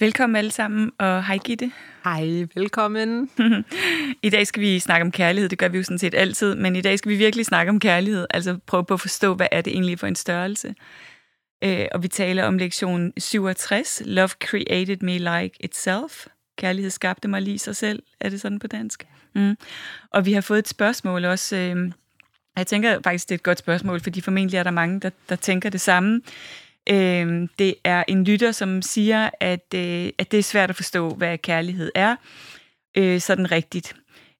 Velkommen alle sammen, og hej Gitte. Hej, velkommen. I dag skal vi snakke om kærlighed, det gør vi jo sådan set altid, men i dag skal vi virkelig snakke om kærlighed, altså prøve på at forstå, hvad er det egentlig for en størrelse. Øh, og vi taler om lektion 67, Love created me like itself. Kærlighed skabte mig lige sig selv, er det sådan på dansk? Mm. Og vi har fået et spørgsmål også, øh, jeg tænker faktisk, det er et godt spørgsmål, fordi formentlig er der mange, der, der tænker det samme. Øh, det er en lytter, som siger, at, øh, at det er svært at forstå, hvad kærlighed er, øh, sådan rigtigt.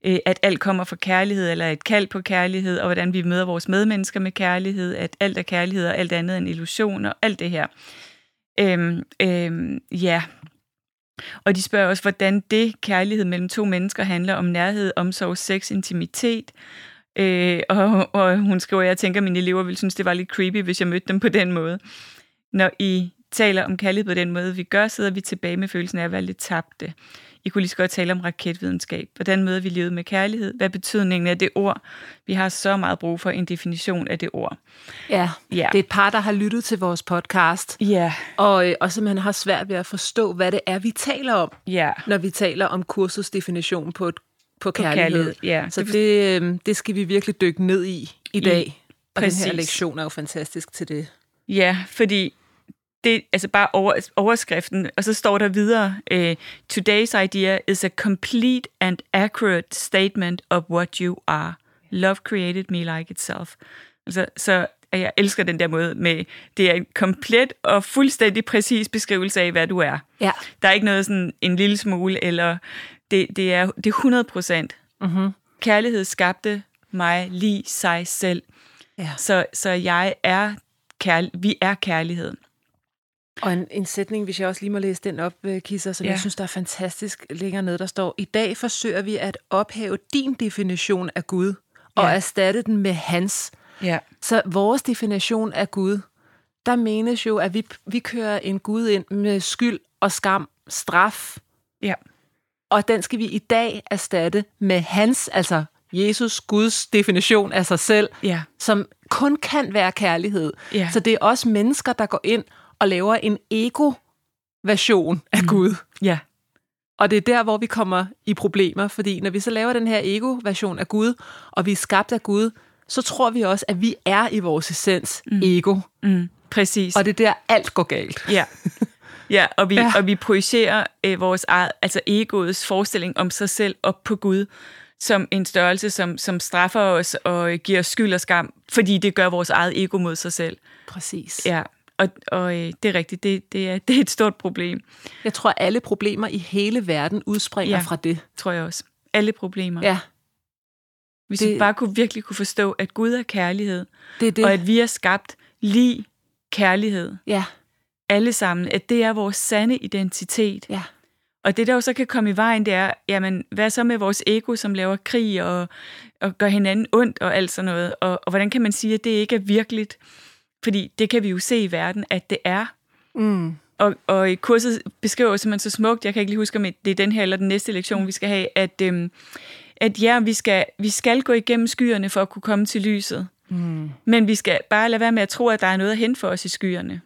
Øh, at alt kommer fra kærlighed, eller et kald på kærlighed, og hvordan vi møder vores medmennesker med kærlighed, at alt er kærlighed, og alt andet er en illusion, og alt det her. Øh, øh, ja, og de spørger også, hvordan det kærlighed mellem to mennesker handler om nærhed, omsorg, sex, intimitet. Øh, og, og hun skriver, at jeg tænker, at mine elever ville synes, det var lidt creepy, hvis jeg mødte dem på den måde når I taler om kærlighed på den måde, vi gør, sidder vi tilbage med følelsen af at være lidt tabte. I kunne lige så godt tale om raketvidenskab. Hvordan møder vi livet med kærlighed? Hvad er betydningen af det ord? Vi har så meget brug for en definition af det ord. Ja, ja. det er et par, der har lyttet til vores podcast. Ja. Og, øh, og simpelthen har svært ved at forstå, hvad det er, vi taler om, ja. når vi taler om kursusdefinition på, et, på, på kærlighed. kærlighed. Ja. Så det, øh, det skal vi virkelig dykke ned i i dag. I, og præcis. den her lektion er jo fantastisk til det. Ja, fordi det altså bare over, overskriften, og så står der videre, uh, Today's idea is a complete and accurate statement of what you are. Love created me like itself. Altså, så jeg elsker den der måde med, det er en komplet og fuldstændig præcis beskrivelse af, hvad du er. Ja. Der er ikke noget sådan en lille smule, eller det, det, er, det er 100 procent. Mm-hmm. Kærlighed skabte mig lige sig selv. Ja. Så, så jeg er kærl- vi er kærlighed. Og en, en sætning, hvis jeg også lige må læse den op, øh, Kisser, som ja. jeg synes, der er fantastisk længere ned, der står, I dag forsøger vi at ophæve din definition af Gud, og ja. erstatte den med hans. Ja. Så vores definition af Gud, der menes jo, at vi, vi kører en Gud ind med skyld og skam, straf. Ja. Og den skal vi i dag erstatte med hans, altså Jesus, Guds definition af sig selv, ja. som kun kan være kærlighed. Ja. Så det er også mennesker, der går ind og laver en ego-version af mm. Gud. Ja. Og det er der, hvor vi kommer i problemer, fordi når vi så laver den her ego-version af Gud, og vi er skabt af Gud, så tror vi også, at vi er i vores essens mm. ego. Mm. Præcis. Og det er der, alt går galt. Ja. Ja, og vi, ja. og vi projicerer øh, vores eget, altså egoets forestilling om sig selv op på Gud som en størrelse, som, som straffer os og giver os skyld og skam, fordi det gør vores eget ego mod sig selv. Præcis. Ja, og, og øh, det er rigtigt, det, det, er, det er et stort problem. Jeg tror, at alle problemer i hele verden udspringer ja, fra det. tror jeg også. Alle problemer. Ja. Hvis det, vi bare kunne virkelig kunne forstå, at Gud er kærlighed, det det. og at vi er skabt lige kærlighed. Ja. Alle sammen. At det er vores sande identitet. Ja. Og det, der jo så kan komme i vejen, det er, jamen, hvad så med vores ego, som laver krig og, og gør hinanden ondt og alt sådan noget? Og, og hvordan kan man sige, at det ikke er virkeligt? Fordi det kan vi jo se i verden, at det er. Mm. Og, og i kurset beskriver simpelthen så smukt, jeg kan ikke lige huske, om det er den her eller den næste lektion, vi skal have, at, øhm, at ja, vi skal, vi skal gå igennem skyerne for at kunne komme til lyset. Mm. Men vi skal bare lade være med at tro, at der er noget at hente for os i skyerne.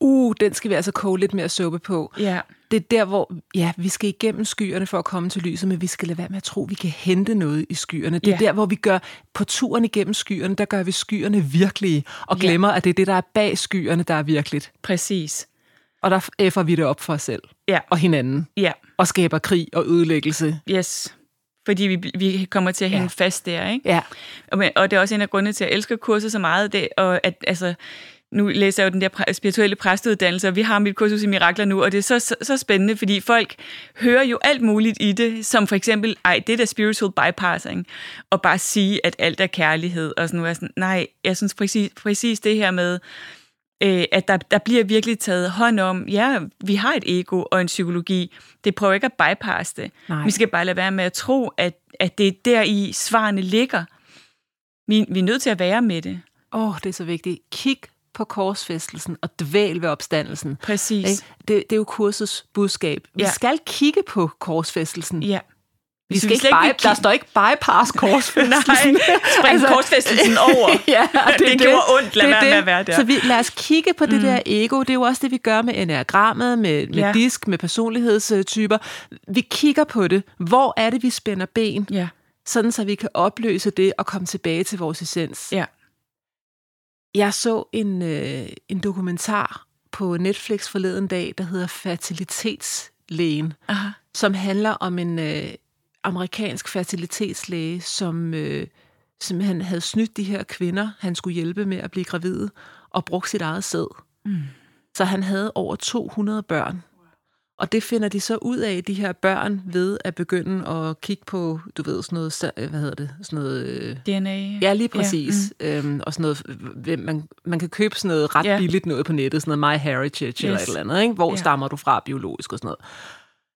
Uh, den skal vi altså koge lidt mere suppe på. Ja. Det er der, hvor ja, vi skal igennem skyerne for at komme til lyset, men vi skal lade være med at tro, at vi kan hente noget i skyerne. Det er ja. der, hvor vi gør på turen igennem skyerne, der gør vi skyerne virkelige, og glemmer, ja. at det er det, der er bag skyerne, der er virkeligt. Præcis. Og der effer vi det op for os selv ja. og hinanden. Ja. Og skaber krig og ødelæggelse. Yes. fordi vi, vi kommer til at hænge ja. fast der, ikke? Ja. Og, og det er også en af grundene til, at jeg elsker kurset så meget, det, og at, altså, nu læser jeg jo den der spirituelle præsteuddannelse, og vi har mit kursus i mirakler nu, og det er så, så, så spændende, fordi folk hører jo alt muligt i det, som for eksempel, ej, det der spiritual bypassing, og bare sige, at alt er kærlighed, og sådan noget. Sådan, nej, jeg synes præcis, præcis det her med, øh, at der, der bliver virkelig taget hånd om, ja, vi har et ego og en psykologi, det prøver ikke at bypasse det. Nej. Vi skal bare lade være med at tro, at, at det er der i svarene ligger. Vi, vi er nødt til at være med det. Åh, oh, det er så vigtigt. Kig på korsfæstelsen og dvæl ved opstandelsen. Præcis. Det, det er jo kursets budskab. Vi ja. skal kigge på korsfæstelsen. Ja. Vi skal ikke by, der står ikke bypass korsfæstelsen. Nej, spring altså, korsfæstelsen over. ja, det, det, det gjorde ondt, lad være med at være der. Så vi, lad os kigge på det mm. der ego. Det er jo også det, vi gør med enagrammet, med, med ja. disk, med personlighedstyper. Vi kigger på det. Hvor er det, vi spænder ben? Ja. Sådan, så vi kan opløse det og komme tilbage til vores essens. Ja. Jeg så en, øh, en dokumentar på Netflix forleden dag, der hedder Fertilitetslægen, Aha. som handler om en øh, amerikansk fertilitetslæge, som øh, simpelthen havde snydt de her kvinder, han skulle hjælpe med at blive gravide, og brugt sit eget sæd. Mm. Så han havde over 200 børn. Og det finder de så ud af, de her børn, ved at begynde at kigge på, du ved, sådan noget, hvad hedder det? Sådan noget, øh, DNA. Ja, lige præcis. Ja, mm. øhm, og sådan noget, man, man kan købe sådan noget ret ja. billigt noget på nettet, sådan noget My Heritage yes. eller et eller andet, ikke? Hvor ja. stammer du fra biologisk og sådan noget.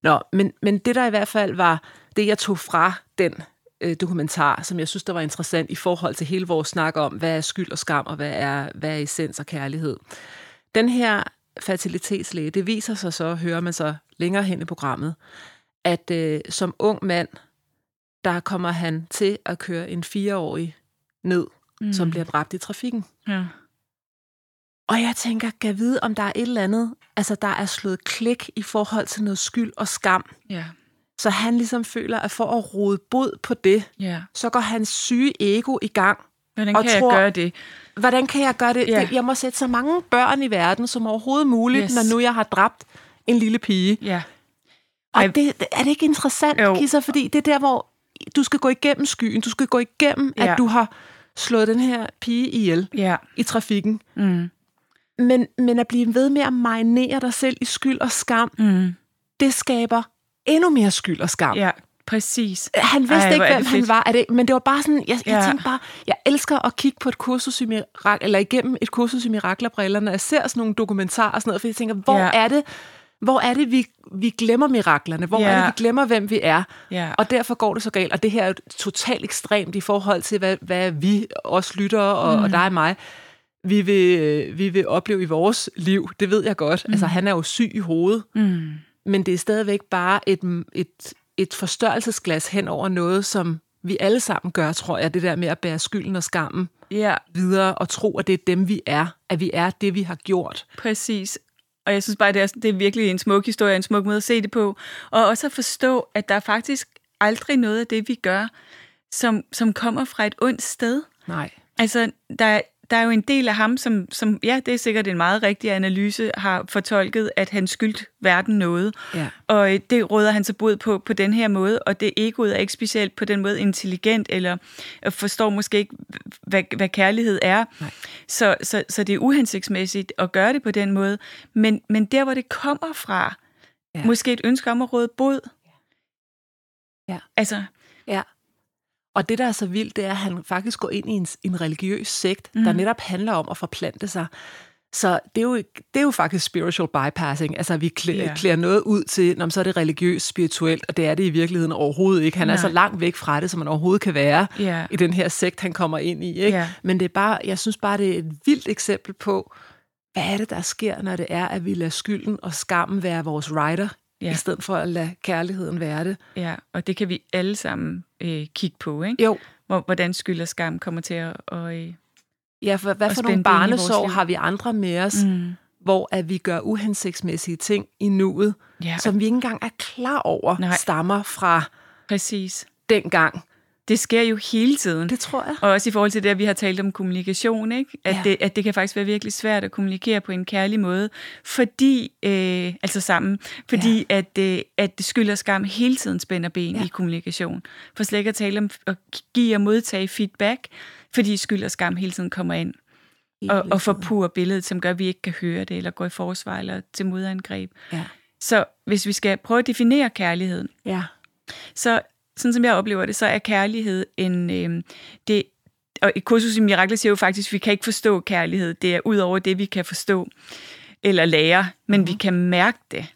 Nå, men, men det der i hvert fald var, det jeg tog fra den øh, dokumentar, som jeg synes, der var interessant i forhold til hele vores snak om, hvad er skyld og skam, og hvad er, hvad er essens og kærlighed. Den her fertilitetslæge, det viser sig så, hører man så længere hen i programmet, at øh, som ung mand, der kommer han til at køre en fireårig ned, mm. som bliver dræbt i trafikken. Ja. Og jeg tænker, kan vide, om der er et eller andet, altså der er slået klik i forhold til noget skyld og skam. Ja. Så han ligesom føler, at for at rode bod på det, ja. så går hans syge ego i gang. Hvordan kan tror, jeg gøre det? Hvordan kan jeg gøre det? Ja. Jeg må sætte så mange børn i verden som overhovedet muligt, yes. når nu jeg har dræbt en lille pige. Ja. Og det, er det ikke interessant, jo. Kisser? Fordi det er der, hvor du skal gå igennem skyen. Du skal gå igennem, ja. at du har slået den her pige ihjel ja. i trafikken. Mm. Men, men at blive ved med at marinere dig selv i skyld og skam, mm. det skaber endnu mere skyld og skam. Ja, præcis. Han vidste Ej, ikke, hvem han var. Er det, men det var bare sådan, jeg, jeg ja. tænkte bare, jeg elsker at kigge på et kursus i mirak, eller igennem et kursus i miraklerbriller, når jeg ser sådan nogle dokumentarer og sådan noget, for jeg tænker, hvor ja. er det, hvor er det, vi, vi glemmer miraklerne? Hvor ja. er det, vi glemmer, hvem vi er? Ja. Og derfor går det så galt. Og det her er jo totalt ekstremt i forhold til, hvad, hvad vi, os lytter og, mm. og dig og mig, vi vil, vi vil opleve i vores liv. Det ved jeg godt. Mm. Altså, han er jo syg i hovedet. Mm men det er stadigvæk bare et, et, et forstørrelsesglas hen over noget, som vi alle sammen gør, tror jeg, det der med at bære skylden og skammen ja. videre og tro, at det er dem, vi er, at vi er det, vi har gjort. Præcis. Og jeg synes bare, det er, det er virkelig en smuk historie, en smuk måde at se det på. Og også at forstå, at der er faktisk aldrig noget af det, vi gør, som, som kommer fra et ondt sted. Nej. Altså, der, der er jo en del af ham, som, som, ja, det er sikkert en meget rigtig analyse, har fortolket, at han skyldt verden noget. Ja. Og øh, det råder han så bod på på den her måde, og det egoet er ikke specielt på den måde intelligent, eller forstår måske ikke, hvad, hvad kærlighed er. Så, så, så det er uhensigtsmæssigt at gøre det på den måde. Men, men der, hvor det kommer fra, ja. måske et ønske om at råde bod. Ja. Altså. Og det, der er så vildt, det er, at han faktisk går ind i en, en religiøs sekt, mm. der netop handler om at forplante sig. Så det er, jo, det er jo faktisk spiritual bypassing. Altså, vi klæder, yeah. klæder noget ud til, når så er det religiøst, spirituelt, og det er det i virkeligheden overhovedet ikke. Han Nej. er så langt væk fra det, som man overhovedet kan være yeah. i den her sekt, han kommer ind i. Ikke? Yeah. Men det er bare, jeg synes bare, det er et vildt eksempel på, hvad er det, der sker, når det er, at vi lader skylden og skammen være vores rider ja. i stedet for at lade kærligheden være det. Ja, og det kan vi alle sammen øh, kigge på, ikke? Jo. Hvordan skyld og skam kommer til at... Og, øh, ja, for hvad for nogle barnesår har vi andre med os, mm. hvor at vi gør uhensigtsmæssige ting i nuet, ja. som vi ikke engang er klar over, Nej. stammer fra Præcis. dengang, Det sker jo hele tiden. Det tror jeg. Og også i forhold til det, at vi har talt om kommunikation, ikke? At, Ja. det, at det kan faktisk være virkelig svært at kommunikere på en kærlig måde, fordi, øh, altså sammen, fordi ja. at, øh, at det skyld og skam hele tiden spænder ben ja. i kommunikation. For slet ikke at tale om at give og modtage feedback, fordi skyld og skam hele tiden kommer ind og, og forpurer billedet, som gør, at vi ikke kan høre det, eller går i forsvar, eller til modangreb. Ja. Så hvis vi skal prøve at definere kærligheden, Ja. så sådan som jeg oplever det, så er kærlighed en... Øh, det, og i kursus i mirakler siger jo faktisk, at vi kan ikke forstå kærlighed. Det er ud over det, vi kan forstå eller lære, men mm-hmm. vi kan mærke det.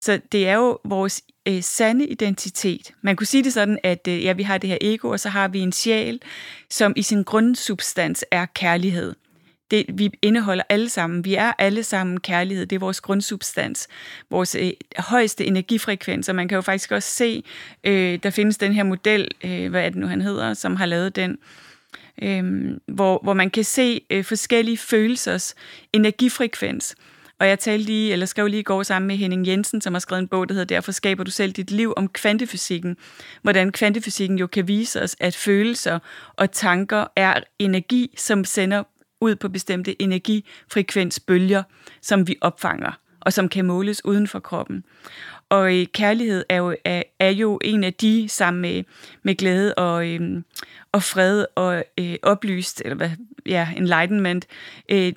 Så det er jo vores øh, sande identitet. Man kunne sige det sådan, at øh, ja, vi har det her ego, og så har vi en sjæl, som i sin grundsubstans er kærlighed. Det, vi indeholder alle sammen. Vi er alle sammen kærlighed. Det er vores grundsubstans. Vores øh, højeste energifrekvens. Og man kan jo faktisk også se, øh, der findes den her model, øh, hvad er det nu, han hedder, som har lavet den, øh, hvor, hvor man kan se øh, forskellige følelsers energifrekvens. Og jeg talte lige, eller skrev lige i går sammen med Henning Jensen, som har skrevet en bog, der hedder Derfor skaber du selv dit liv om kvantefysikken. Hvordan kvantefysikken jo kan vise os, at følelser og tanker er energi, som sender ud på bestemte energifrekvensbølger, som vi opfanger, og som kan måles uden for kroppen. Og øh, kærlighed er jo, er, er jo en af de, sammen med, med glæde og, øh, og fred og øh, oplyst, eller hvad, ja, enlightenment, øh,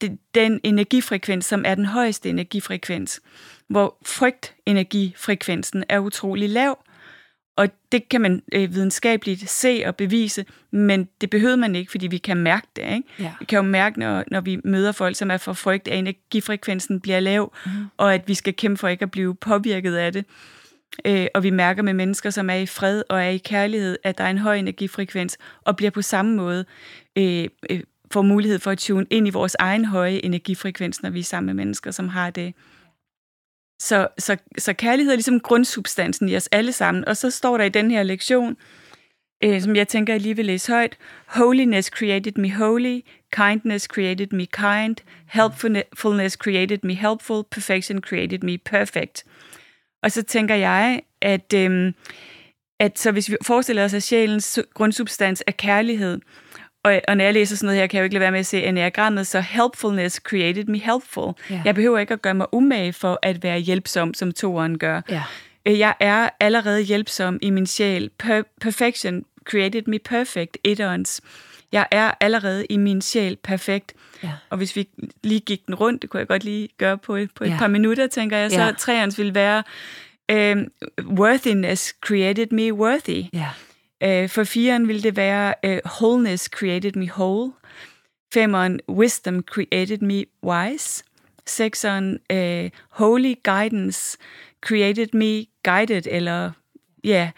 det, den energifrekvens, som er den højeste energifrekvens, hvor frygtenergifrekvensen er utrolig lav, og det kan man øh, videnskabeligt se og bevise, men det behøver man ikke, fordi vi kan mærke det. Ikke? Ja. Vi kan jo mærke, når, når vi møder folk, som er for frygt, at energifrekvensen bliver lav, mm. og at vi skal kæmpe for ikke at blive påvirket af det. Øh, og vi mærker med mennesker, som er i fred og er i kærlighed, at der er en høj energifrekvens, og bliver på samme måde øh, øh, får mulighed for at tune ind i vores egen høje energifrekvens, når vi er sammen med mennesker, som har det. Så, så, så kærlighed er ligesom grundsubstansen i os alle sammen. Og så står der i den her lektion, øh, som jeg tænker, jeg lige vil læse højt. Holiness created me holy, kindness created me kind, helpfulness created me helpful, perfection created me perfect. Og så tænker jeg, at, øh, at så hvis vi forestiller os, at sjælens grundsubstans er kærlighed, og, og når jeg læser sådan noget her, kan jeg jo ikke lade være med at se enagrammet, så helpfulness created me helpful. Ja. Jeg behøver ikke at gøre mig umage for at være hjælpsom, som toeren gør. Ja. Øh, Jeg er allerede hjælpsom i min sjæl. Per- perfection created me perfect, etterens. Jeg er allerede i min sjæl perfekt. Ja. Og hvis vi lige gik den rundt, det kunne jeg godt lige gøre på et, på et Ja. par minutter, tænker jeg, så Ja. treernes vil være um, worthiness created me worthy. Ja. Uh, for firen vil det være uh, wholeness created me whole. Femeren wisdom created me wise. Sekseren uh, holy guidance created me guided, eller ja,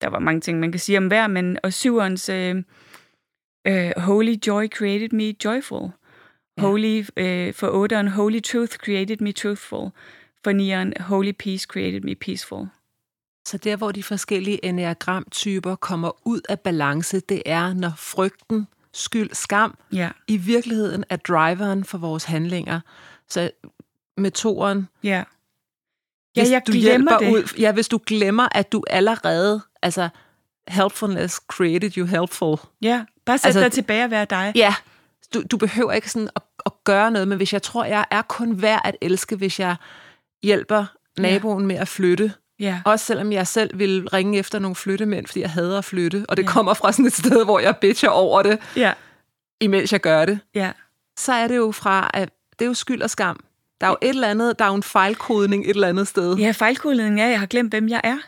der var mange ting, man kan sige om hver, men og syverens uh, uh, holy joy created me joyful. Holy, uh, for otteren, holy truth created me truthful. For nieren, holy peace created me peaceful. Så der, hvor de forskellige enneagramtyper kommer ud af balance, det er, når frygten, skyld, skam Ja, i virkeligheden er driveren for vores handlinger. Så med toren, ja. hvis Ja, jeg du glemmer det. Ud, ja, hvis du glemmer, at du allerede, altså helpfulness created you helpful. Ja, bare sæt altså, dig tilbage og være dig. Ja, du, du behøver ikke sådan at, at gøre noget, men hvis jeg tror, jeg er kun værd at elske, hvis jeg hjælper naboen ja. med at flytte, Ja, Også selvom jeg selv vil ringe efter nogle flyttemænd, fordi jeg hader at flytte, og det ja. kommer fra sådan et sted, hvor jeg bitcher over det, ja, imens jeg gør det, ja. så er det jo fra, at det er jo skyld og skam. Der er jo et eller andet, der er jo en fejlkodning et eller andet sted. Ja, fejlkodningen er, at jeg har glemt, hvem jeg er.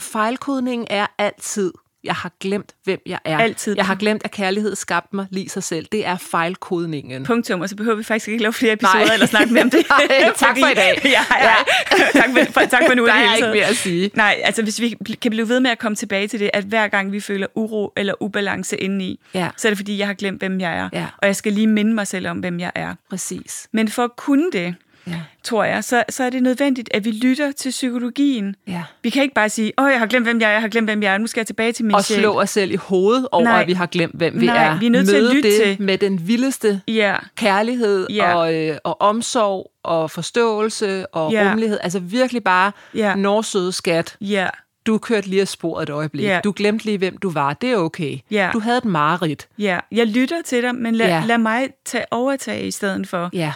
Fejlkodningen er altid, jeg har glemt, hvem jeg er. Altid. Jeg har glemt, at kærlighed skabte mig lige sig selv. Det er fejlkodningen. Punktum, og så behøver vi faktisk ikke lave flere episoder Nej. eller snakke mere om det. Nej, tak for i dag. ja, ja. tak, for, for, tak for nu. Der er hele ikke mere at sige. Nej, altså hvis vi kan blive ved med at komme tilbage til det, at hver gang vi føler uro eller ubalance indeni, Ja. så er det fordi, jeg har glemt, hvem jeg er. Ja. Og jeg skal lige minde mig selv om, hvem jeg er. Præcis. Men for at kunne det, Ja. tror jeg, så, så er det nødvendigt, at vi lytter til psykologien. Ja. Vi kan ikke bare sige, åh, jeg har glemt, hvem jeg er, jeg har glemt, hvem jeg er, nu skal jeg tilbage til min Og sjæl. slå os selv i hovedet over, Nej. at vi har glemt, hvem vi Nej, er. vi er nødt til at Møde lytte det til- med den vildeste Ja, kærlighed Ja. og, øh, og omsorg og forståelse og Ja. rummelighed. Altså virkelig bare Ja. norsøde skat. ja, du kørte lige af sporet et øjeblik. Ja. Du glemte lige, hvem du var. Det er okay. Ja. Du havde et mareridt. Ja, jeg lytter til dig, men lad, Ja. lad mig tage, overtage i stedet for. Ja,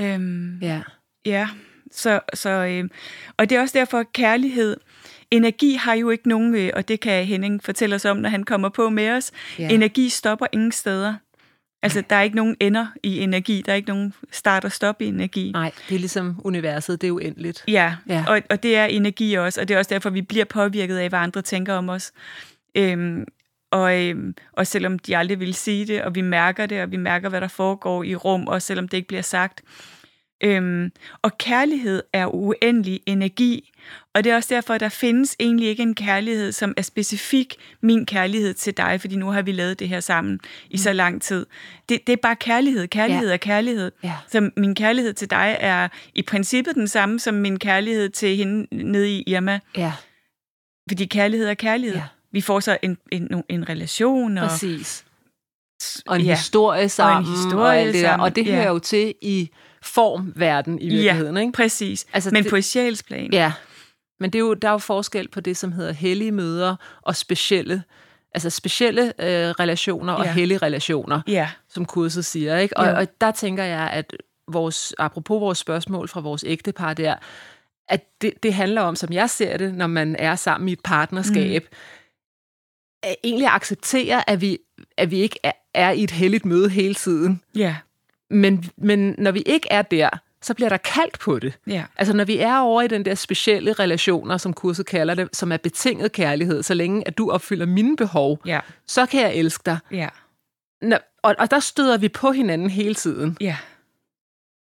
Øhm, ja. Ja, så, så øh, og det er også derfor, kærlighed, energi har jo ikke nogen, øh, og det kan Henning fortælle os om, når han kommer på med os, Ja. energi stopper ingen steder. Altså, der er ikke nogen ender i energi, der er ikke nogen start og stop i energi. Nej, det er ligesom universet, det er uendeligt. Ja, Ja. Og, og det er energi også, og det er også derfor, vi bliver påvirket af, hvad andre tænker om os. Øhm, og, øhm, og selvom de aldrig vil sige det, og vi mærker det, og vi mærker, hvad der foregår i rum, også selvom det ikke bliver sagt. Øhm, og kærlighed er uendelig energi, og det er også derfor, at der findes egentlig ikke en kærlighed, som er specifik min kærlighed til dig, fordi nu har vi lavet det her sammen i så lang tid. Det, det er bare kærlighed. Kærlighed Ja. er kærlighed. Ja. Så min kærlighed til dig er i princippet den samme som min kærlighed til hende nede i Irma. Ja, Fordi kærlighed er kærlighed. Ja. Vi får så en, en, en relation. Og, præcis. Og en ja. historie sammen. historie og, alt det der. sammen, og det ja. hører jo til i formverden i virkeligheden. ja, ikke? præcis. Altså, Men det- på et sjælsplan. Ja, men det er jo, der er jo forskel på det, som hedder hellige møder og specielle, altså specielle øh, relationer og Ja. hellige relationer, Ja. som kurset siger. Ikke? Og, Jo. og der tænker jeg, at vores, apropos vores spørgsmål fra vores ægtepar der, at det, det handler om, som jeg ser det, når man er sammen i et partnerskab, mm. Egentlig acceptere, at vi, at vi ikke er, er i et helligt møde hele tiden. Ja. Men, men når vi ikke er der, så bliver der kaldt på det. Ja. Altså når vi er over i den der specielle relationer, som kurset kalder det, som er betinget kærlighed, så længe at du opfylder mine behov, Ja. så kan jeg elske dig. Ja. Når, og, og der støder vi på hinanden hele tiden. Ja.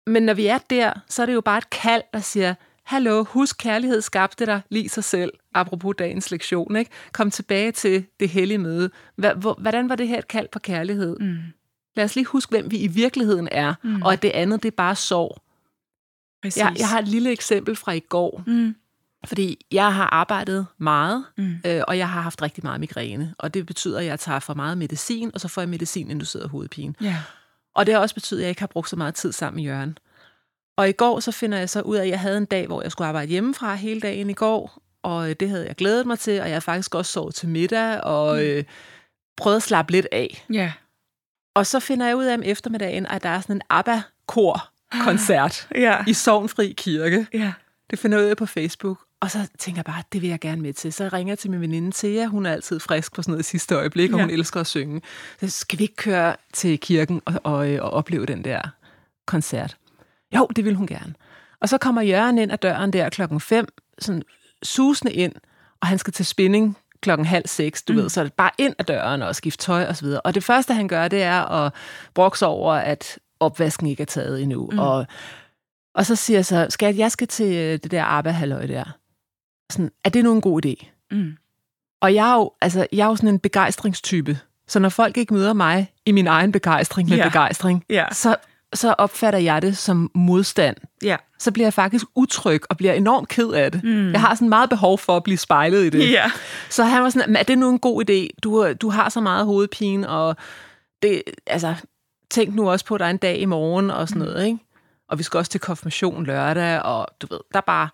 Men når vi er der, så er det jo bare et kald, der siger, hallo, husk kærlighed skabte dig lige sig selv, apropos dagens lektion, ikke? Kom tilbage til det hellige møde. Hvordan var det her et kald på kærlighed? Mm. Lad os lige huske, hvem vi i virkeligheden er, mm. og at det andet, det er bare sorg. Præcis. Jeg, jeg har et lille eksempel fra i går, Mm. fordi jeg har arbejdet meget, Mm. øh, og jeg har haft rigtig meget migræne, og det betyder, at jeg tager for meget medicin, og så får jeg medicin-induceret hovedpine. Ja. Og det har også betydet, at jeg ikke har brugt så meget tid sammen med Jørgen. Og i går så finder jeg så ud af, at jeg havde en dag, hvor jeg skulle arbejde hjemmefra hele dagen i går, og øh, det havde jeg glædet mig til, og jeg har faktisk også sovet til middag, og øh, prøvet at slappe lidt af. Ja. Og så finder jeg ud af om eftermiddagen, at der er sådan en ABBA-kor-koncert Ja. i Sovnfri Kirke. Ja. Det finder jeg ud af på Facebook. Og så tænker jeg bare, det vil jeg gerne med til. Så jeg ringer til min veninde Thea. Hun er altid frisk på sådan noget i sidste øjeblik, og Ja. hun elsker at synge. Så skal vi ikke køre til kirken og, og, øh, og opleve den der koncert? Jo, det vil hun gerne. Og så kommer Jørgen ind ad døren der klokken 5, sådan susende ind, og han skal til spinning klokken halv seks, du mm. ved, så er det bare ind ad døren og skifte tøj og så videre. Og det første, han gør, det er at brokse over, at opvasken ikke er taget endnu. Mm. Og, og så siger jeg så, skat, jeg skal til øh, det der ABBA-halløj der. Sådan, er det nu en god idé? Mm. Og jeg er, jo, altså, jeg er jo sådan en begejstringstype. Så når folk ikke møder mig i min egen begejstring med ja. begejstring, Ja. så, så opfatter jeg det som modstand. Ja. Så bliver jeg faktisk utryg og bliver enormt ked af det. Mm. Jeg har sådan meget behov for at blive spejlet i det. Ja. Så han var sådan, "Men er det nu en god idé? Du, du har så meget hovedpine, og det, altså, tænk nu også på, at der er en dag i morgen og sådan noget, ikke? Og vi skal også til konfirmation lørdag, og du ved, der er bare...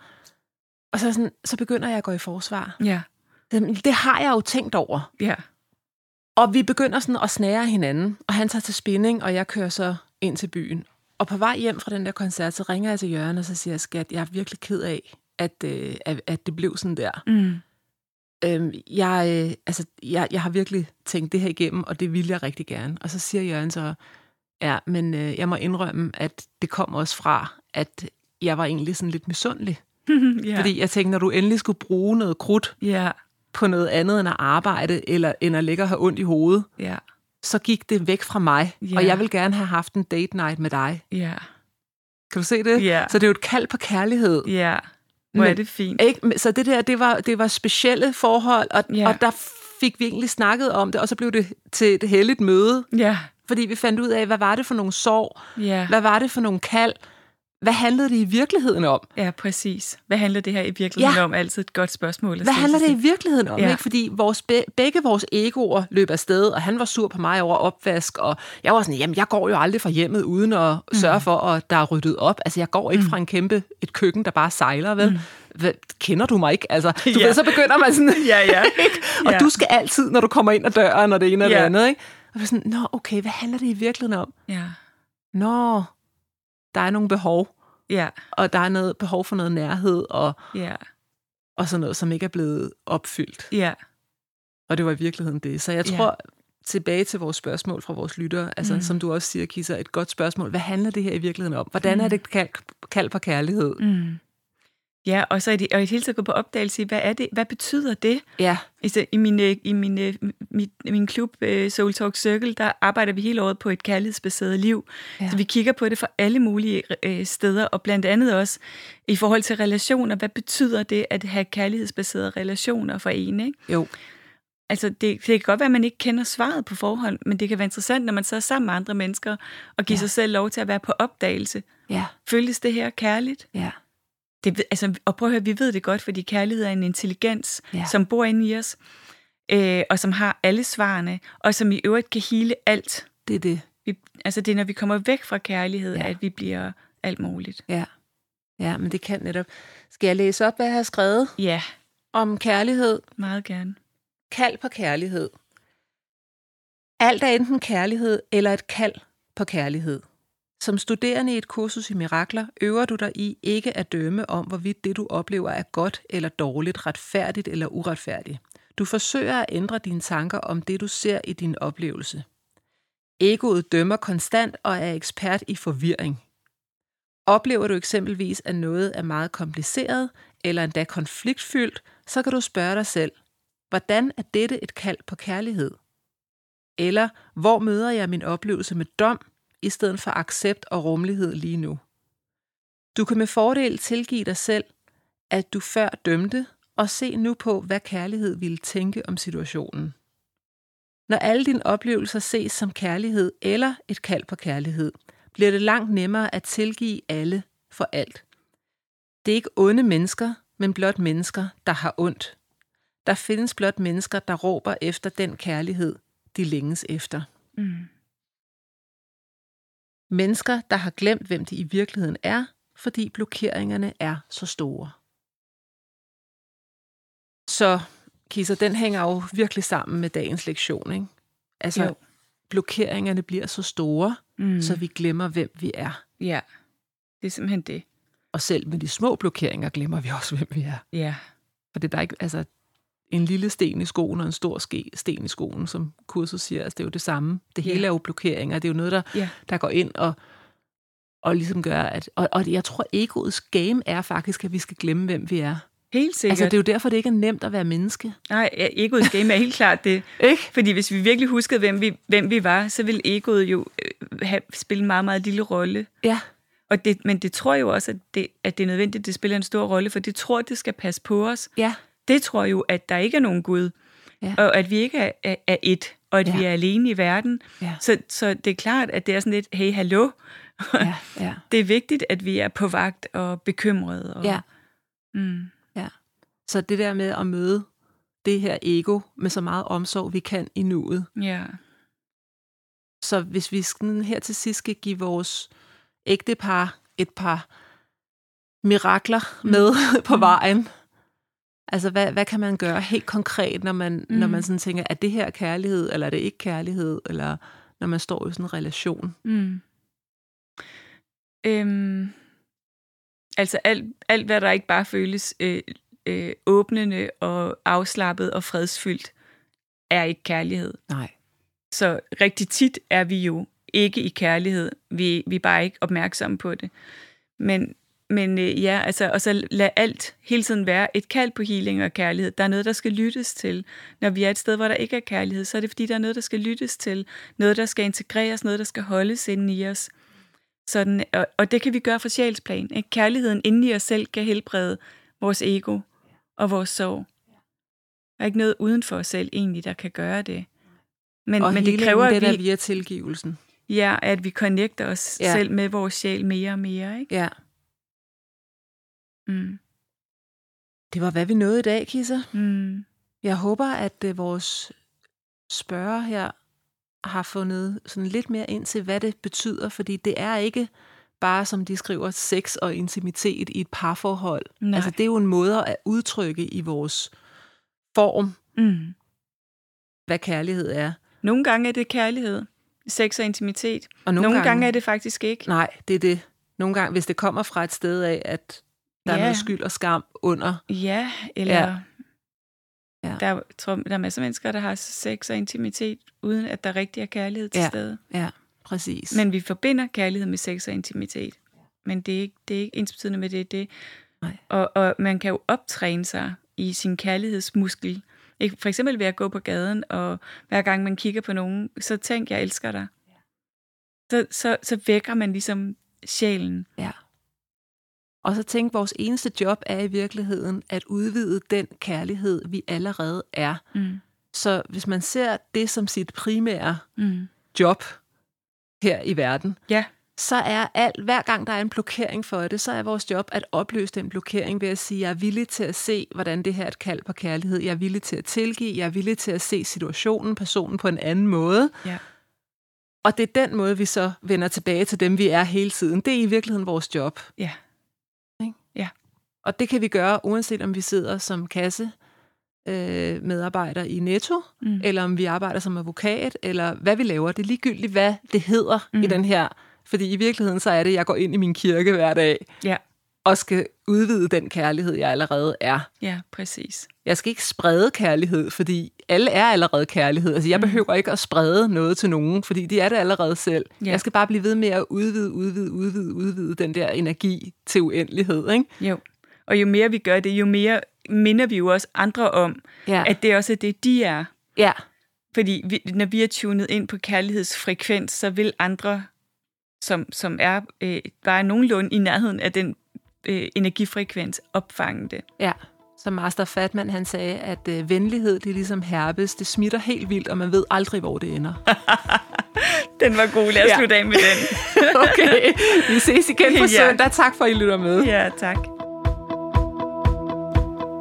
Og så, sådan, så begynder jeg at gå i forsvar. Ja. Det, det har jeg jo tænkt over. Ja. Og vi begynder sådan at snære hinanden, og han tager til spinning, og jeg kører så ind til byen. Og på vej hjem fra den der koncert, så ringer jeg til Jørgen, og så siger jeg, skat, jeg er virkelig ked af, at, øh, at, at det blev sådan der. Mm. Øhm, jeg, øh, altså, jeg, jeg har virkelig tænkt det her igennem, og det vil jeg rigtig gerne. Og så siger Jørgen så, ja, men øh, jeg må indrømme, at det kom også fra, at jeg var egentlig sådan lidt misundelig. ja. Fordi jeg tænkte, når du endelig skulle bruge noget krudt Ja. På noget andet end at arbejde, eller end at ligge og have ondt i hovedet, Ja. så gik det væk fra mig. Ja. Og jeg vil gerne have haft en date night med dig. Ja. Kan du se det? Ja. Så det er jo et kald på kærlighed. Ja. Hvor er det fint. Ikke? Så det der, det var, det var specielle forhold, og, Ja. og der fik vi egentlig snakket om det, og så blev det til et heldigt møde, Ja. fordi vi fandt ud af, hvad var det for nogle sorg? Ja. Hvad var det for nogle kald? Hvad handlede det i virkeligheden om? Ja, præcis. Hvad handler det her i virkeligheden Ja. om? Altid et godt spørgsmål. Hvad handler det i virkeligheden om? Ja. Ikke? Fordi vores, be- begge vores egoer løb afsted, og han var sur på mig over opvask, og jeg var sådan, jamen jeg går jo aldrig fra hjemmet uden at Mm. sørge for, at der er ryddet op. Altså jeg går ikke fra en kæmpe et køkken, der bare sejler, vel? hvad, kender du mig ikke? Altså, du Ja. ved, så begynder man sådan, Ja, ja. ikke? Og Ja. du skal altid, når du kommer ind ad døren, og det ene og det Ja. andet, ikke? Og sådan, nå, okay, hvad handler det i virkeligheden om? Ja. Nå, der er nogle behov, Ja. og der er noget behov for noget nærhed, og, Ja. og sådan noget, som ikke er blevet opfyldt. Ja. Og det var i virkeligheden det. Så jeg Ja. tror, tilbage til vores spørgsmål fra vores lyttere, altså Mm. som du også siger, Kisser, et godt spørgsmål. Hvad handler det her i virkeligheden om? Hvordan mm. er det kald, kald på kærlighed? Mm. Ja, og så er det, og i det hele taget gå på opdagelse i, hvad er det, hvad betyder det? Ja, Altså, I min, øh, i min, øh, min, min klub øh, Soul Talk Circle, der arbejder vi hele året på et kærlighedsbaseret liv. Ja. Så vi kigger på det fra alle mulige øh, steder, og blandt andet også i forhold til relationer. Hvad betyder det at have kærlighedsbaserede relationer for en? Ikke? jo. Altså, det, det kan godt være, at man ikke kender svaret på forhånd, men det kan være interessant, når man så er sammen med andre mennesker, og giver ja. Ja. sig selv lov til at være på opdagelse. Ja, Føles det her kærligt? ja, Det, altså, og prøv at høre, vi ved det godt, fordi kærlighed er en intelligens, ja. Som bor inde i os, øh, og som har alle svarene, og som i øvrigt kan hele alt. det er det. Vi, altså det er, når vi kommer væk fra kærlighed. Ja. at vi bliver alt muligt. Ja. ja, men det kan netop. Skal jeg læse op, hvad jeg har skrevet Ja, om kærlighed? meget gerne. Kald på kærlighed. Alt er enten kærlighed eller et kald på kærlighed. Som studerende i et kursus i mirakler øver du dig i ikke at dømme om, hvorvidt det du oplever er godt eller dårligt, retfærdigt eller uretfærdigt. Du forsøger at ændre dine tanker om det, du ser i din oplevelse. Egoet dømmer konstant og er ekspert i forvirring. Oplever du eksempelvis, at noget er meget kompliceret eller endda konfliktfyldt, så kan du spørge dig selv, hvordan er dette et kald på kærlighed? Eller hvor møder jeg min oplevelse med dom, i stedet for accept og rummelighed lige nu? Du kan med fordel tilgive dig selv, at du før dømte, og se nu på, hvad kærlighed ville tænke om situationen. Når alle dine oplevelser ses som kærlighed eller et kald på kærlighed, bliver det langt nemmere at tilgive alle for alt. Det er ikke onde mennesker, men blot mennesker, der har ondt. Der findes blot mennesker, der råber efter den kærlighed, de længes efter. Mm. Mennesker, der har glemt, hvem de i virkeligheden er, fordi blokeringerne er så store. Så, Kisser, den hænger jo virkelig sammen med dagens lektion, ikke? Altså, Jo. blokeringerne bliver så store, Mm. så vi glemmer, hvem vi er. Ja, det er simpelthen det. Og selv med de små blokeringer glemmer vi også, hvem vi er. Ja, For det er der ikke, altså, en lille sten i skoen og en stor ske, sten i skoen, som kurset siger, altså, det er jo det samme. Det hele Ja. er jo blokeringer. Det er jo noget, der, ja, der går ind og, og ligesom gør, at... Og, og jeg tror, egoets game er faktisk, at vi skal glemme, hvem vi er. helt sikkert. Altså, det er jo derfor, det ikke er nemt at være menneske. Nej, egoets game er helt klart det. Ikke? Fordi hvis vi virkelig huskede, hvem vi, hvem vi var, så ville egoet jo øh, have, spille en meget, meget lille rolle. Ja. Og det, men det tror jo også, at det, at det er nødvendigt, at det spiller en stor rolle, for det tror, det skal passe på os. Ja. Det tror jo, at der ikke er nogen Gud, Ja. og at vi ikke er, er, er et, og at Ja. vi er alene i verden. Ja. Så, så det er klart, at det er sådan lidt, hey, hallo, Ja, ja, det er vigtigt, at vi er på vagt og bekymrede. Og, ja. Mm, Så det der med at møde det her ego med så meget omsorg, vi kan i nuet. ja. Så hvis vi sådan her til sidst skal give vores ægtepar et par mirakler med på Mm. vejen, altså hvad, hvad kan man gøre helt konkret, når man, mm. når man sådan tænker, er det her kærlighed, eller er det ikke kærlighed, eller når man står i sådan en relation? Mm. Øhm, altså alt, alt, hvad der ikke bare føles øh, øh, åbnende og afslappet og fredsfyldt, er ikke kærlighed. Nej. Så rigtig tit er vi jo ikke i kærlighed. Vi, vi er bare ikke opmærksomme på det. Men, men øh, ja, altså, og så lad alt hele tiden være et kald på healing og kærlighed. Der er noget, der skal lyttes til. Når vi er et sted, hvor der ikke er kærlighed, så er det fordi, der er noget, der skal lyttes til. Noget, der skal integreres, noget, der skal holdes inde i os. Sådan, og, og det kan vi gøre fra sjælsplan. Ikke? Kærligheden inde i os selv kan helbrede vores ego og vores sorg. Der er ikke noget uden for os selv egentlig, der kan gøre det. Men, og men det kræver, det at der vi, via tilgivelsen. ja, at vi connecter os ja. selv med vores sjæl mere og mere. Ikke? Ja. Mm. Det var, hvad vi nåede i dag, Kisser. Mm. Jeg håber, at øh, vores spørger her har fundet sådan lidt mere ind til, hvad det betyder, fordi det er ikke bare, som de skriver, sex og intimitet i et parforhold. Nej. Altså, det er jo en måde at udtrykke i vores form, Mm. hvad kærlighed er. Nogle gange er det kærlighed, sex og intimitet. Og Nogle, Nogle gange er det faktisk ikke. Nej, det er det. Nogle gange, hvis det kommer fra et sted af, at der ja. er Ja. noget skyld og skam under. Ja, eller... Ja. Ja. Ja. Der, er- tror, der er masser af mennesker, der har sex og intimitet, uden at der rigtig er kærlighed til Ja. stede. Ja, præcis. Men vi forbinder kærlighed med sex og intimitet. Men det er ikke, det er ikke ensbetydende med det. det. Nej. Og, og man kan jo optræne sig i sin kærlighedsmuskel. Ikke? For eksempel ved at gå på gaden, og hver gang man kigger på nogen, så tænk, jeg elsker dig. Så, så, så vækker man ligesom sjælen. Ja. Og så tænk, vores eneste job er i virkeligheden at udvide den kærlighed, vi allerede er. Mm. Så hvis man ser det som sit primære Mm. job her i verden, Ja, så er alt, hver gang der er en blokering for det, så er vores job at opløse den blokering ved at sige, jeg er villig til at se, hvordan det her er et kald på kærlighed. Jeg er villig til at tilgive. Jeg er villig til at se situationen, personen på en anden måde. ja. Og det er den måde, vi så vender tilbage til dem, vi er hele tiden. Det er i virkeligheden vores job. Ja. Og det kan vi gøre, uanset om vi sidder som kasse øh, medarbejder i Netto, Mm. eller om vi arbejder som advokat, eller hvad vi laver. Det er ligegyldigt, hvad det hedder mm. i den her. Fordi i virkeligheden så er det, at jeg går ind i min kirke hver dag, Ja, og skal udvide den kærlighed, jeg allerede er. ja, præcis. Jeg skal ikke sprede kærlighed, fordi alle er allerede kærlighed. Altså, jeg Mm. behøver ikke at sprede noget til nogen, fordi de er det allerede selv. Ja. Jeg skal bare blive ved med at udvide, udvide, udvide, udvide den der energi til uendelighed. Ikke? Jo. Og jo mere vi gør det, jo mere minder vi jo også andre om, Ja. at det også er det, de er. ja. Fordi vi, når vi er tunet ind på kærlighedsfrekvens, så vil andre, som, som er øh, bare nogenlunde i nærheden af den øh, energifrekvens, opfange det. Ja, som Master Fatman han sagde, at øh, venlighed det er ligesom herpes. Det smitter helt vildt, og man ved aldrig, hvor det ender. Den var god. Lad os Ja. slutte af med den. okay, vi ses igen på Ja. søndag. Tak for, at I lytter med. Ja, tak.